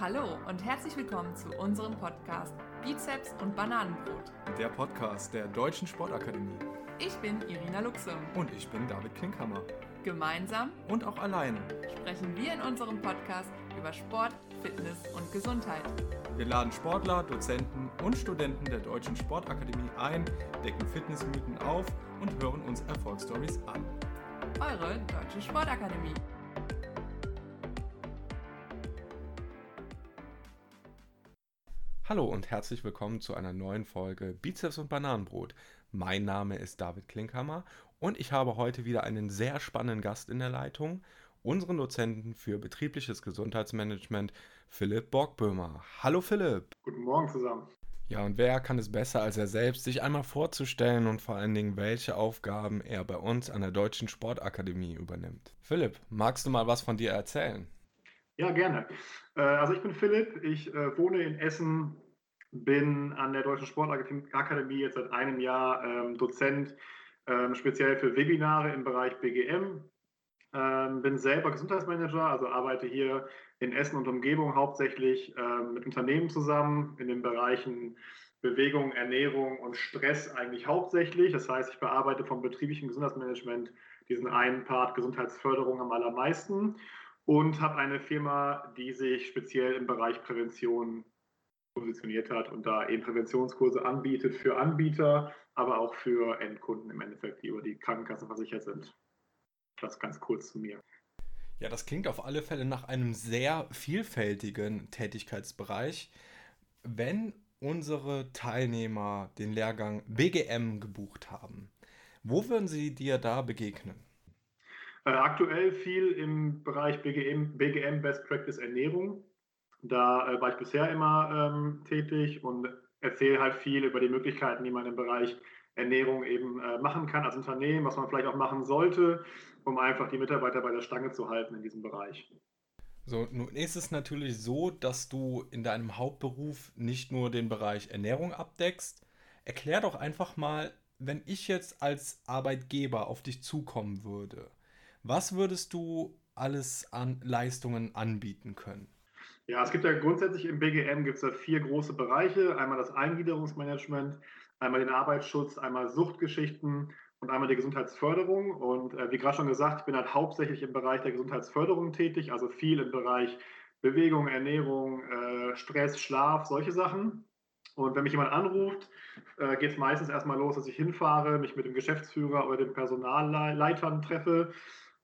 Hallo und herzlich willkommen zu unserem Podcast Bizeps und Bananenbrot. Der Podcast der Deutschen Sportakademie. Ich bin Irina Luxem. Und ich bin David Klinkhammer. Gemeinsam und auch alleine sprechen wir in unserem Podcast über Sport, Fitness und Gesundheit. Wir laden Sportler, Dozenten und Studenten der Deutschen Sportakademie ein, decken Fitnessmythen auf und hören uns Erfolgsstories an. Eure Deutsche Sportakademie. Hallo und herzlich willkommen zu einer neuen Folge Bizeps und Bananenbrot. Mein Name ist David Klinkhammer und ich habe heute wieder einen sehr spannenden Gast in der Leitung, unseren Dozenten für betriebliches Gesundheitsmanagement, Philipp Borgböhmer. Hallo Philipp. Guten Morgen zusammen. Ja, und wer kann es besser als er selbst, sich einmal vorzustellen und vor allen Dingen, welche Aufgaben er bei uns an der Deutschen Sportakademie übernimmt? Philipp, magst du mal was von dir erzählen? Ja, gerne. Äh, also ich bin Philipp, ich äh, wohne in Essen, bin an der Deutschen Sportakademie jetzt seit einem Jahr ähm, Dozent, ähm, speziell für Webinare im Bereich BGM. Ähm, bin selber Gesundheitsmanager, also arbeite hier in Essen und Umgebung hauptsächlich mit Unternehmen zusammen in den Bereichen Bewegung, Ernährung und Stress eigentlich hauptsächlich. Das heißt, ich bearbeite vom betrieblichen Gesundheitsmanagement diesen einen Part Gesundheitsförderung am allermeisten und habe eine Firma, die sich speziell im Bereich Prävention positioniert hat und da eben Präventionskurse anbietet für Anbieter, aber auch für Endkunden im Endeffekt, die über die Krankenkasse versichert sind. Das ganz kurz zu mir. Ja, das klingt auf alle Fälle nach einem sehr vielfältigen Tätigkeitsbereich. Wenn unsere Teilnehmer den Lehrgang BGM gebucht haben, wo würden sie dir da begegnen? Äh, aktuell viel im Bereich BGM, BGM Best Practice Ernährung. Da äh, war ich bisher immer ähm, tätig und erzähle halt viel über die Möglichkeiten, die man im Bereich Ernährung eben äh, machen kann als Unternehmen, was man vielleicht auch machen sollte, um einfach die Mitarbeiter bei der Stange zu halten in diesem Bereich. So, nun ist es natürlich so, dass du in deinem Hauptberuf nicht nur den Bereich Ernährung abdeckst. Erklär doch einfach mal, wenn ich jetzt als Arbeitgeber auf dich zukommen würde, was würdest du alles an Leistungen anbieten können? Ja, es gibt ja grundsätzlich im BGM gibt es ja vier große Bereiche. Einmal das Eingliederungsmanagement, einmal den Arbeitsschutz, einmal Suchtgeschichten und einmal die Gesundheitsförderung. Und äh, wie gerade schon gesagt, ich bin halt hauptsächlich im Bereich der Gesundheitsförderung tätig, also viel im Bereich Bewegung, Ernährung, äh, Stress, Schlaf, solche Sachen. Und wenn mich jemand anruft, äh, geht es meistens erstmal los, dass ich hinfahre, mich mit dem Geschäftsführer oder den Personalleitern treffe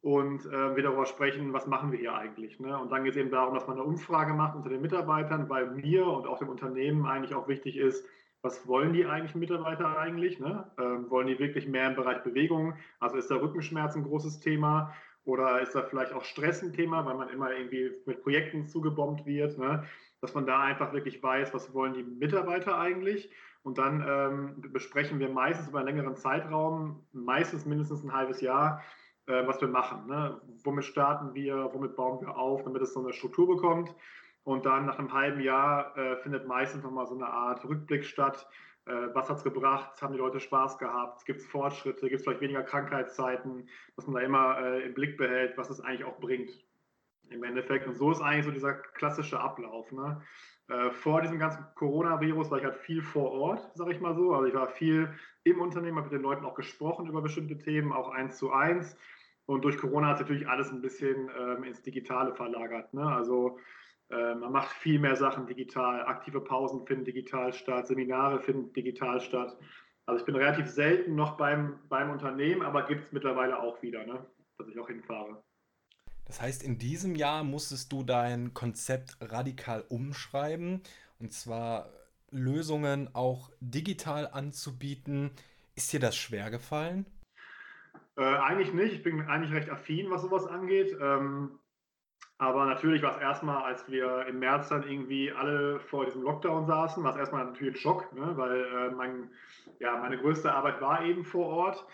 und äh, wir darüber sprechen, was machen wir hier eigentlich. Ne? Und dann geht es eben darum, dass man eine Umfrage macht unter den Mitarbeitern, weil mir und auch dem Unternehmen eigentlich auch wichtig ist, was wollen die eigentlich Mitarbeiter eigentlich? Ne? Ähm, wollen die wirklich mehr im Bereich Bewegung? Also ist da Rückenschmerz ein großes Thema? Oder ist da vielleicht auch Stress ein Thema, weil man immer irgendwie mit Projekten zugebombt wird? Ne? Dass man da einfach wirklich weiß, was wollen die Mitarbeiter eigentlich? Und dann ähm, besprechen wir meistens über einen längeren Zeitraum, meistens mindestens ein halbes Jahr, äh, was wir machen. Ne? Womit starten wir, womit bauen wir auf, damit es so eine Struktur bekommt. Und dann nach einem halben Jahr äh, findet meistens nochmal so eine Art Rückblick statt. Äh, was hat es gebracht? Haben die Leute Spaß gehabt? Gibt es Fortschritte? Gibt es vielleicht weniger Krankheitszeiten? Dass man da immer äh, im Blick behält, was es eigentlich auch bringt im Endeffekt. Und so ist eigentlich so dieser klassische Ablauf. Ne? Äh, vor diesem ganzen Coronavirus war ich halt viel vor Ort, sage ich mal so. Also ich war viel im Unternehmen, habe mit den Leuten auch gesprochen über bestimmte Themen, auch eins zu eins. Und durch Corona hat sich natürlich alles ein bisschen ähm, ins Digitale verlagert. Ne? Also äh, man macht viel mehr Sachen digital. Aktive Pausen finden digital statt, Seminare finden digital statt. Also ich bin relativ selten noch beim, beim Unternehmen, aber gibt es mittlerweile auch wieder, ne? dass ich auch hinfahre. Das heißt, in diesem Jahr musstest du dein Konzept radikal umschreiben und zwar Lösungen auch digital anzubieten. Ist dir das schwer gefallen? Äh, eigentlich nicht. Ich bin eigentlich recht affin, was sowas angeht. Ähm, aber natürlich war es erstmal, als wir im März dann irgendwie alle vor diesem Lockdown saßen, war es erstmal natürlich ein Schock, ne? weil äh, mein, ja, meine größte Arbeit war eben vor Ort.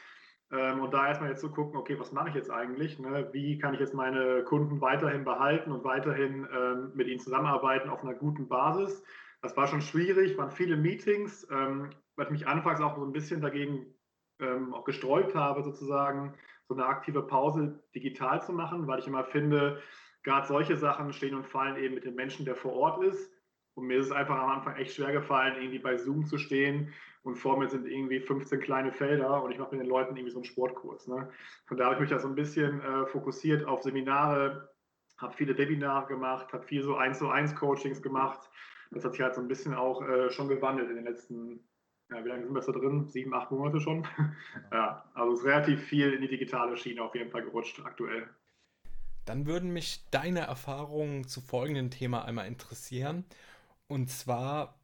Ähm, und da erstmal jetzt zu gucken, okay, was mache ich jetzt eigentlich? Ne? Wie kann ich jetzt meine Kunden weiterhin behalten und weiterhin ähm, mit ihnen zusammenarbeiten auf einer guten Basis? Das war schon schwierig, waren viele Meetings, ähm, ich mich anfangs auch so ein bisschen dagegen ähm, auch gesträubt habe, sozusagen so eine aktive Pause digital zu machen, weil ich immer finde, gerade solche Sachen stehen und fallen eben mit dem Menschen, der vor Ort ist. Und mir ist es einfach am Anfang echt schwer gefallen, irgendwie bei Zoom zu stehen und vor mir sind irgendwie 15 kleine Felder und ich mache mit den Leuten irgendwie so einen Sportkurs. Ne? Von da habe ich mich da so ein bisschen äh, fokussiert auf Seminare, habe viele Webinare gemacht, habe viel so 1 zu 1 Coachings gemacht. Das hat sich halt so ein bisschen auch äh, schon gewandelt in den letzten, ja, wie lange sind wir da drin? Sieben, acht Monate schon. ja, also es ist relativ viel in die digitale Schiene auf jeden Fall gerutscht aktuell. Dann würden mich deine Erfahrungen zu folgendem Thema einmal interessieren. Und zwar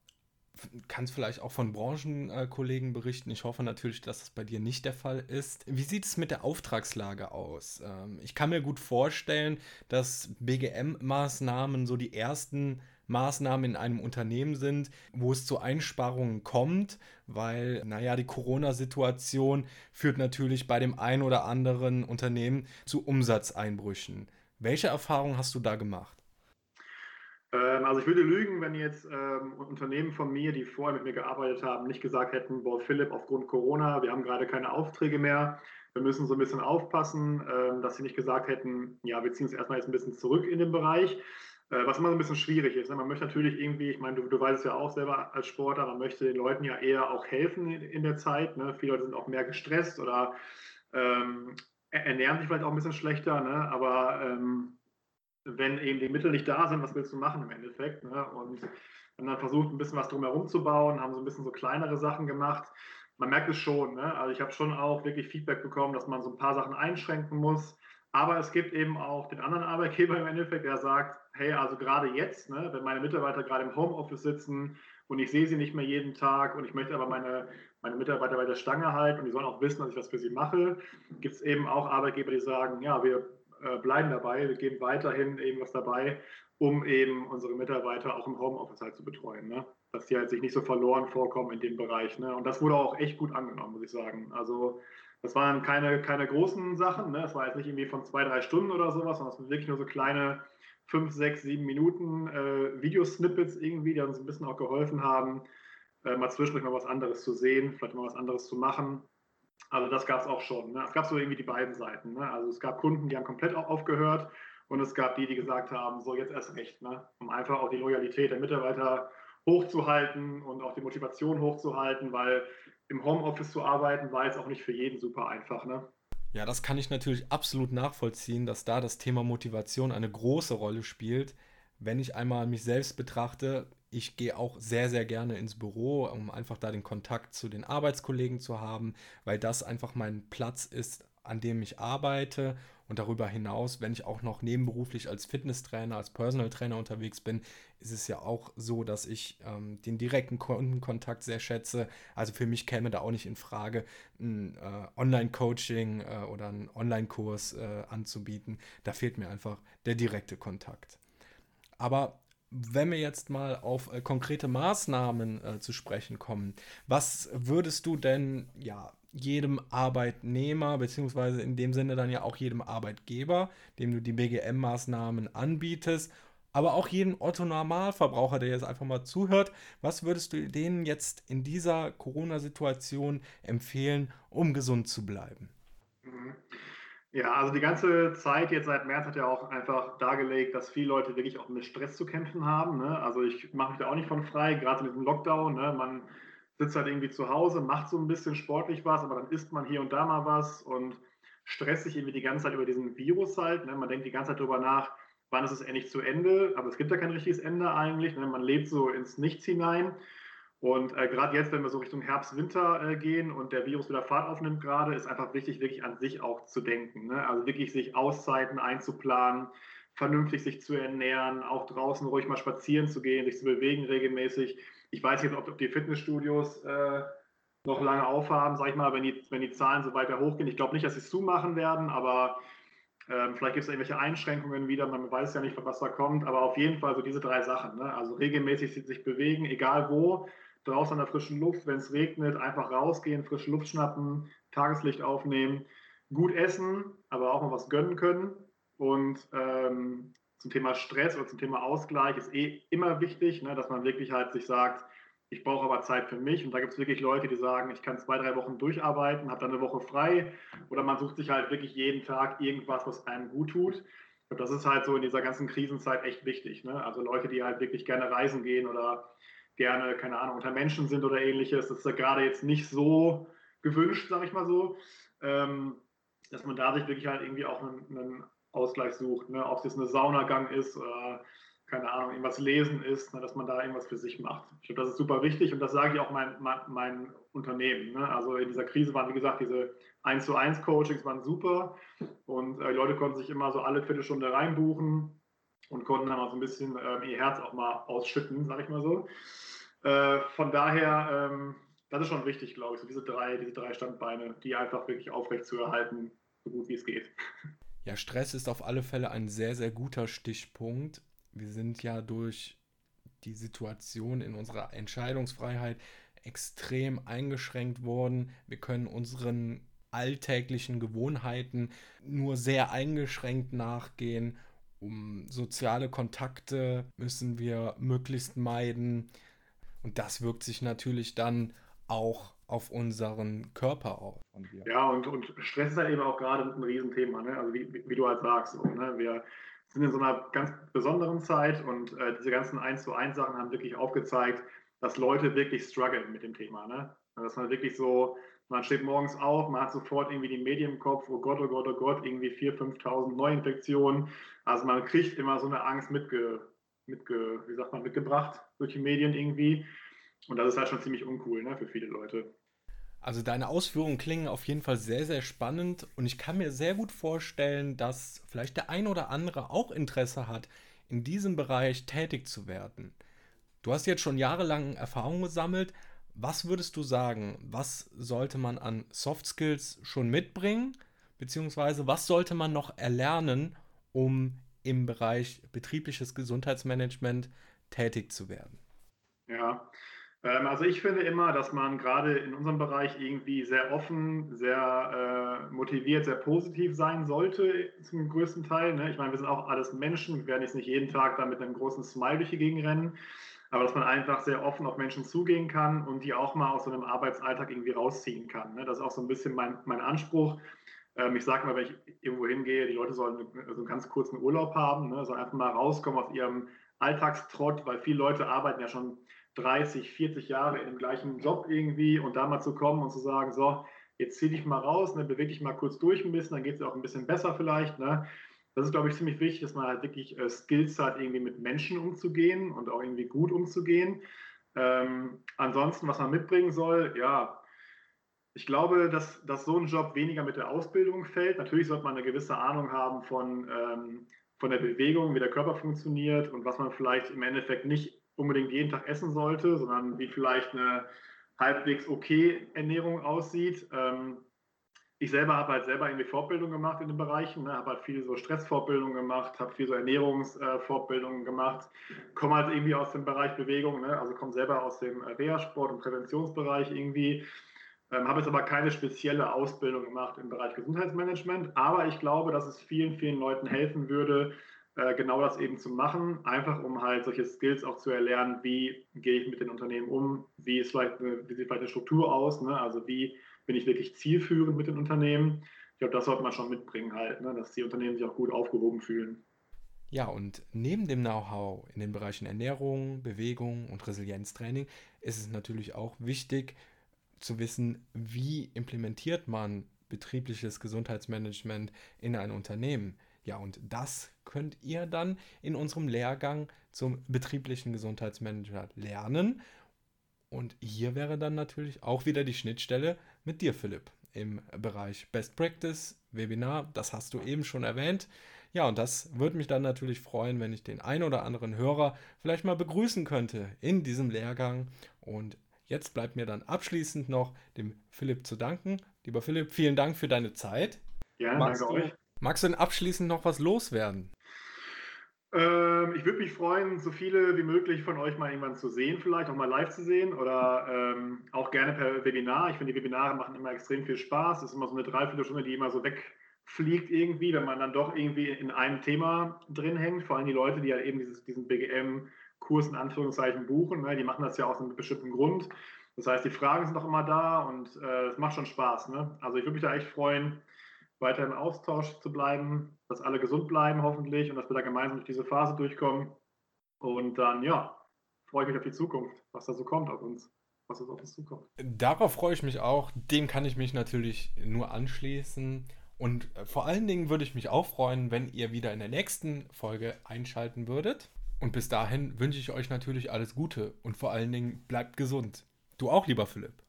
kannst vielleicht auch von Branchenkollegen berichten. Ich hoffe natürlich, dass das bei dir nicht der Fall ist. Wie sieht es mit der Auftragslage aus? Ähm, ich kann mir gut vorstellen, dass BGM-Maßnahmen so die ersten Maßnahmen in einem Unternehmen sind, wo es zu Einsparungen kommt, weil, naja, die Corona-Situation führt natürlich bei dem einen oder anderen Unternehmen zu Umsatzeinbrüchen. Welche Erfahrungen hast du da gemacht? Ähm, also ich würde lügen, wenn jetzt ähm, Unternehmen von mir, die vorher mit mir gearbeitet haben, nicht gesagt hätten, boah Philipp, aufgrund Corona, wir haben gerade keine Aufträge mehr, wir müssen so ein bisschen aufpassen, ähm, dass sie nicht gesagt hätten, ja, wir ziehen uns erstmal jetzt ein bisschen zurück in den Bereich, was immer so ein bisschen schwierig ist. Ne? Man möchte natürlich irgendwie, ich meine, du, du weißt es ja auch selber als Sportler, man möchte den Leuten ja eher auch helfen in, in der Zeit. Ne? Viele Leute sind auch mehr gestresst oder ähm, ernähren sich vielleicht auch ein bisschen schlechter, ne? aber ähm, wenn eben die Mittel nicht da sind, was willst du machen im Endeffekt? Ne? Und haben dann versucht, ein bisschen was drumherum zu bauen, haben so ein bisschen so kleinere Sachen gemacht. Man merkt es schon, ne? also ich habe schon auch wirklich Feedback bekommen, dass man so ein paar Sachen einschränken muss. Aber es gibt eben auch den anderen Arbeitgeber im Endeffekt, der sagt, hey, also gerade jetzt, ne, wenn meine Mitarbeiter gerade im Homeoffice sitzen und ich sehe sie nicht mehr jeden Tag und ich möchte aber meine, meine Mitarbeiter bei der Stange halten und die sollen auch wissen, dass ich was für sie mache, gibt es eben auch Arbeitgeber, die sagen, ja, wir äh, bleiben dabei, wir geben weiterhin eben was dabei, um eben unsere Mitarbeiter auch im Homeoffice halt zu betreuen. Ne? Dass die halt sich nicht so verloren vorkommen in dem Bereich. Ne? Und das wurde auch echt gut angenommen, muss ich sagen. Also das waren keine, keine großen Sachen. Ne? Das war jetzt nicht irgendwie von zwei, drei Stunden oder sowas, sondern es waren wirklich nur so kleine fünf, sechs, sieben Minuten äh, Videosnippets irgendwie, die uns ein bisschen auch geholfen haben, äh, mal zwischendurch mal was anderes zu sehen, vielleicht mal was anderes zu machen. Also das gab es auch schon. Ne? Es gab so irgendwie die beiden Seiten. Ne? Also es gab Kunden, die haben komplett aufgehört und es gab die, die gesagt haben, so jetzt erst recht, ne? um einfach auch die Loyalität der Mitarbeiter hochzuhalten und auch die Motivation hochzuhalten, weil im Homeoffice zu arbeiten war jetzt auch nicht für jeden super einfach. Ne? Ja, das kann ich natürlich absolut nachvollziehen, dass da das Thema Motivation eine große Rolle spielt. Wenn ich einmal mich selbst betrachte, ich gehe auch sehr, sehr gerne ins Büro, um einfach da den Kontakt zu den Arbeitskollegen zu haben, weil das einfach mein Platz ist, an dem ich arbeite. Und darüber hinaus, wenn ich auch noch nebenberuflich als Fitnesstrainer, als Personal Trainer unterwegs bin, ist es ja auch so, dass ich ähm, den direkten Kundenkontakt sehr schätze. Also für mich käme da auch nicht in Frage, ein äh, Online-Coaching äh, oder einen Online-Kurs äh, anzubieten. Da fehlt mir einfach der direkte Kontakt. Aber wenn wir jetzt mal auf äh, konkrete Maßnahmen äh, zu sprechen kommen, was würdest du denn ja jedem Arbeitnehmer, beziehungsweise in dem Sinne dann ja auch jedem Arbeitgeber, dem du die BGM-Maßnahmen anbietest, aber auch jedem Otto-Normalverbraucher, der jetzt einfach mal zuhört, was würdest du denen jetzt in dieser Corona-Situation empfehlen, um gesund zu bleiben? Mhm. Ja, also die ganze Zeit jetzt seit März hat ja auch einfach dargelegt, dass viele Leute wirklich auch mit Stress zu kämpfen haben. Ne? Also ich mache mich da auch nicht von frei, gerade mit dem Lockdown. Ne? Man sitzt halt irgendwie zu Hause, macht so ein bisschen sportlich was, aber dann isst man hier und da mal was und stresst sich irgendwie die ganze Zeit über diesen Virus halt. Ne? Man denkt die ganze Zeit darüber nach, wann ist es endlich zu Ende, aber es gibt ja kein richtiges Ende eigentlich. Ne? Man lebt so ins Nichts hinein. Und äh, gerade jetzt, wenn wir so Richtung Herbst, Winter äh, gehen und der Virus wieder Fahrt aufnimmt gerade, ist einfach wichtig, wirklich an sich auch zu denken. Ne? Also wirklich sich Auszeiten einzuplanen, vernünftig sich zu ernähren, auch draußen ruhig mal spazieren zu gehen, sich zu bewegen regelmäßig. Ich weiß ob, ob die Fitnessstudios äh, noch lange aufhaben, sag ich mal, wenn die, wenn die Zahlen so weiter hochgehen. Ich glaube nicht, dass sie es zumachen werden, aber ähm, vielleicht gibt es irgendwelche Einschränkungen wieder, man weiß ja nicht, was da kommt, aber auf jeden Fall so diese drei Sachen. Ne? Also regelmäßig sich bewegen, egal wo, draußen an der frischen Luft, wenn es regnet, einfach rausgehen, frische Luft schnappen, Tageslicht aufnehmen, gut essen, aber auch mal was gönnen können. Und ähm, zum Thema Stress oder zum Thema Ausgleich ist eh immer wichtig, ne, dass man wirklich halt sich sagt, ich brauche aber Zeit für mich. Und da gibt es wirklich Leute, die sagen, ich kann zwei, drei Wochen durcharbeiten, habe dann eine Woche frei. Oder man sucht sich halt wirklich jeden Tag irgendwas, was einem gut tut. das ist halt so in dieser ganzen Krisenzeit echt wichtig. Ne? Also Leute, die halt wirklich gerne reisen gehen oder gerne, keine Ahnung, unter Menschen sind oder ähnliches, das ist ja gerade jetzt nicht so gewünscht, sage ich mal so, ähm, dass man da sich wirklich halt irgendwie auch einen, einen Ausgleich sucht, ne? ob es jetzt eine Saunagang ist oder keine Ahnung, irgendwas lesen ist, ne? dass man da irgendwas für sich macht. Ich glaube, das ist super wichtig und das sage ich auch mein, mein, mein Unternehmen. Ne? Also in dieser Krise waren, wie gesagt, diese 1 zu 1 Coachings waren super und äh, Leute konnten sich immer so alle Viertelstunde reinbuchen und konnten dann mal so ein bisschen äh, ihr Herz auch mal ausschütten, sage ich mal so. Äh, von daher, ähm, das ist schon wichtig, glaube ich, so diese drei, diese drei Standbeine, die einfach wirklich aufrecht zu erhalten, so gut wie es geht. Ja, Stress ist auf alle Fälle ein sehr, sehr guter Stichpunkt. Wir sind ja durch die Situation in unserer Entscheidungsfreiheit extrem eingeschränkt worden. Wir können unseren alltäglichen Gewohnheiten nur sehr eingeschränkt nachgehen. Um soziale Kontakte müssen wir möglichst meiden. Und das wirkt sich natürlich dann auch auf unseren Körper aus. Ja, und, und Stress ist halt eben auch gerade ein Riesenthema, ne? also wie, wie, du halt sagst. So, ne? Wir sind in so einer ganz besonderen Zeit und äh, diese ganzen 1 zu 1 Sachen haben wirklich aufgezeigt, dass Leute wirklich strugglen mit dem Thema. Ne? Dass man wirklich so, man steht morgens auf, man hat sofort irgendwie die Medien im Kopf, oh Gott, oh Gott, oh Gott, irgendwie 4.000, 5.000 Neuinfektionen. Also man kriegt immer so eine Angst mitge, mitge, wie sagt man, mitgebracht durch die Medien irgendwie. Und das ist halt schon ziemlich uncool ne, für viele Leute. Also deine Ausführungen klingen auf jeden Fall sehr, sehr spannend und ich kann mir sehr gut vorstellen, dass vielleicht der ein oder andere auch Interesse hat, in diesem Bereich tätig zu werden. Du hast jetzt schon jahrelang Erfahrung gesammelt. Was würdest du sagen, was sollte man an Soft Skills schon mitbringen, beziehungsweise was sollte man noch erlernen, um im Bereich betriebliches Gesundheitsmanagement tätig zu werden? Ja, also ich finde immer, dass man gerade in unserem Bereich irgendwie sehr offen, sehr äh, motiviert, sehr positiv sein sollte zum größten Teil. Ne? Ich meine, wir sind auch alles Menschen, wir werden jetzt nicht jeden Tag da mit einem großen Smile durch die Gegend rennen, aber dass man einfach sehr offen auf Menschen zugehen kann und die auch mal aus so einem Arbeitsalltag irgendwie rausziehen kann. Ne? Das ist auch so ein bisschen mein, mein Anspruch. Ähm, ich sage mal, wenn ich irgendwo hingehe, die Leute sollen so einen ganz kurzen Urlaub haben, ne? sollen einfach mal rauskommen aus ihrem Alltagstrott, weil viele Leute arbeiten ja schon 30, 40 Jahre in dem gleichen Job irgendwie und da mal zu kommen und zu sagen, so, jetzt zieh dich mal raus, ne, bewege dich mal kurz durch ein bisschen, dann geht es auch ein bisschen besser vielleicht. Ne? Das ist, glaube ich, ziemlich wichtig, dass man halt wirklich äh, Skills hat, irgendwie mit Menschen umzugehen und auch irgendwie gut umzugehen. Ähm, ansonsten, was man mitbringen soll, ja, ich glaube, dass, dass so ein Job weniger mit der Ausbildung fällt. Natürlich sollte man eine gewisse Ahnung haben von, ähm, von der Bewegung, wie der Körper funktioniert und was man vielleicht im Endeffekt nicht unbedingt jeden Tag essen sollte, sondern wie vielleicht eine halbwegs okay Ernährung aussieht. Ähm, ich selber habe halt selber irgendwie Fortbildung gemacht in den Bereichen, ne, habe halt viel so Stressfortbildung gemacht, habe viel so Ernährungsfortbildungen äh, gemacht, komme halt irgendwie aus dem Bereich Bewegung, ne, also komme selber aus dem Reha-Sport und Präventionsbereich irgendwie, ähm, habe jetzt aber keine spezielle Ausbildung gemacht im Bereich Gesundheitsmanagement, aber ich glaube, dass es vielen, vielen Leuten helfen würde, äh, genau das eben zu machen, einfach um halt solche Skills auch zu erlernen, wie gehe ich mit den Unternehmen um, wie, ist vielleicht eine, wie sieht vielleicht eine Struktur aus, ne? also wie bin ich wirklich zielführend mit den Unternehmen. Ich glaube, das sollte man schon mitbringen halt, ne? dass die Unternehmen sich auch gut aufgehoben fühlen. Ja, und neben dem Know-how in den Bereichen Ernährung, Bewegung und Resilienztraining ist es natürlich auch wichtig zu wissen, wie implementiert man betriebliches Gesundheitsmanagement in ein Unternehmen. Ja, und das könnt ihr dann in unserem Lehrgang zum betrieblichen Gesundheitsmanager lernen. Und hier wäre dann natürlich auch wieder die Schnittstelle mit dir, Philipp, im Bereich Best Practice, Webinar. Das hast du eben schon erwähnt. Ja, und das würde mich dann natürlich freuen, wenn ich den ein oder anderen Hörer vielleicht mal begrüßen könnte in diesem Lehrgang. Und jetzt bleibt mir dann abschließend noch dem Philipp zu danken. Lieber Philipp, vielen Dank für deine Zeit. Ja, Magst danke euch. Magst du denn abschließend noch was loswerden? Ähm, ich würde mich freuen, so viele wie möglich von euch mal irgendwann zu sehen, vielleicht auch mal live zu sehen oder ähm, auch gerne per Webinar. Ich finde, die Webinare machen immer extrem viel Spaß. Es ist immer so eine Dreiviertelstunde, die immer so wegfliegt irgendwie, wenn man dann doch irgendwie in einem Thema drin hängt. Vor allem die Leute, die ja eben dieses, diesen BGM-Kurs in Anführungszeichen buchen, ne? die machen das ja aus einem bestimmten Grund. Das heißt, die Fragen sind auch immer da und äh, es äh, macht schon Spaß. Ne? Also ich würde mich da echt freuen, weiter im Austausch zu bleiben, dass alle gesund bleiben hoffentlich und dass wir da gemeinsam durch diese Phase durchkommen. Und dann, ja, freue ich mich auf die Zukunft, was da so kommt auf uns, was auf uns zukommt. Darauf freue ich mich auch. Dem kann ich mich natürlich nur anschließen. Und äh, vor allen Dingen würde ich mich auch freuen, wenn ihr wieder in der nächsten Folge einschalten würdet. Und bis dahin wünsche ich euch natürlich alles Gute und vor allen Dingen bleibt gesund. Du auch, lieber Philipp.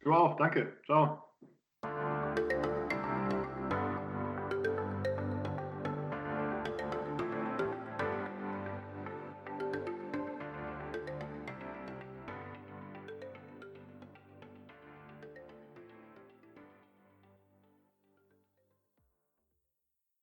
Du auch, danke. Ciao.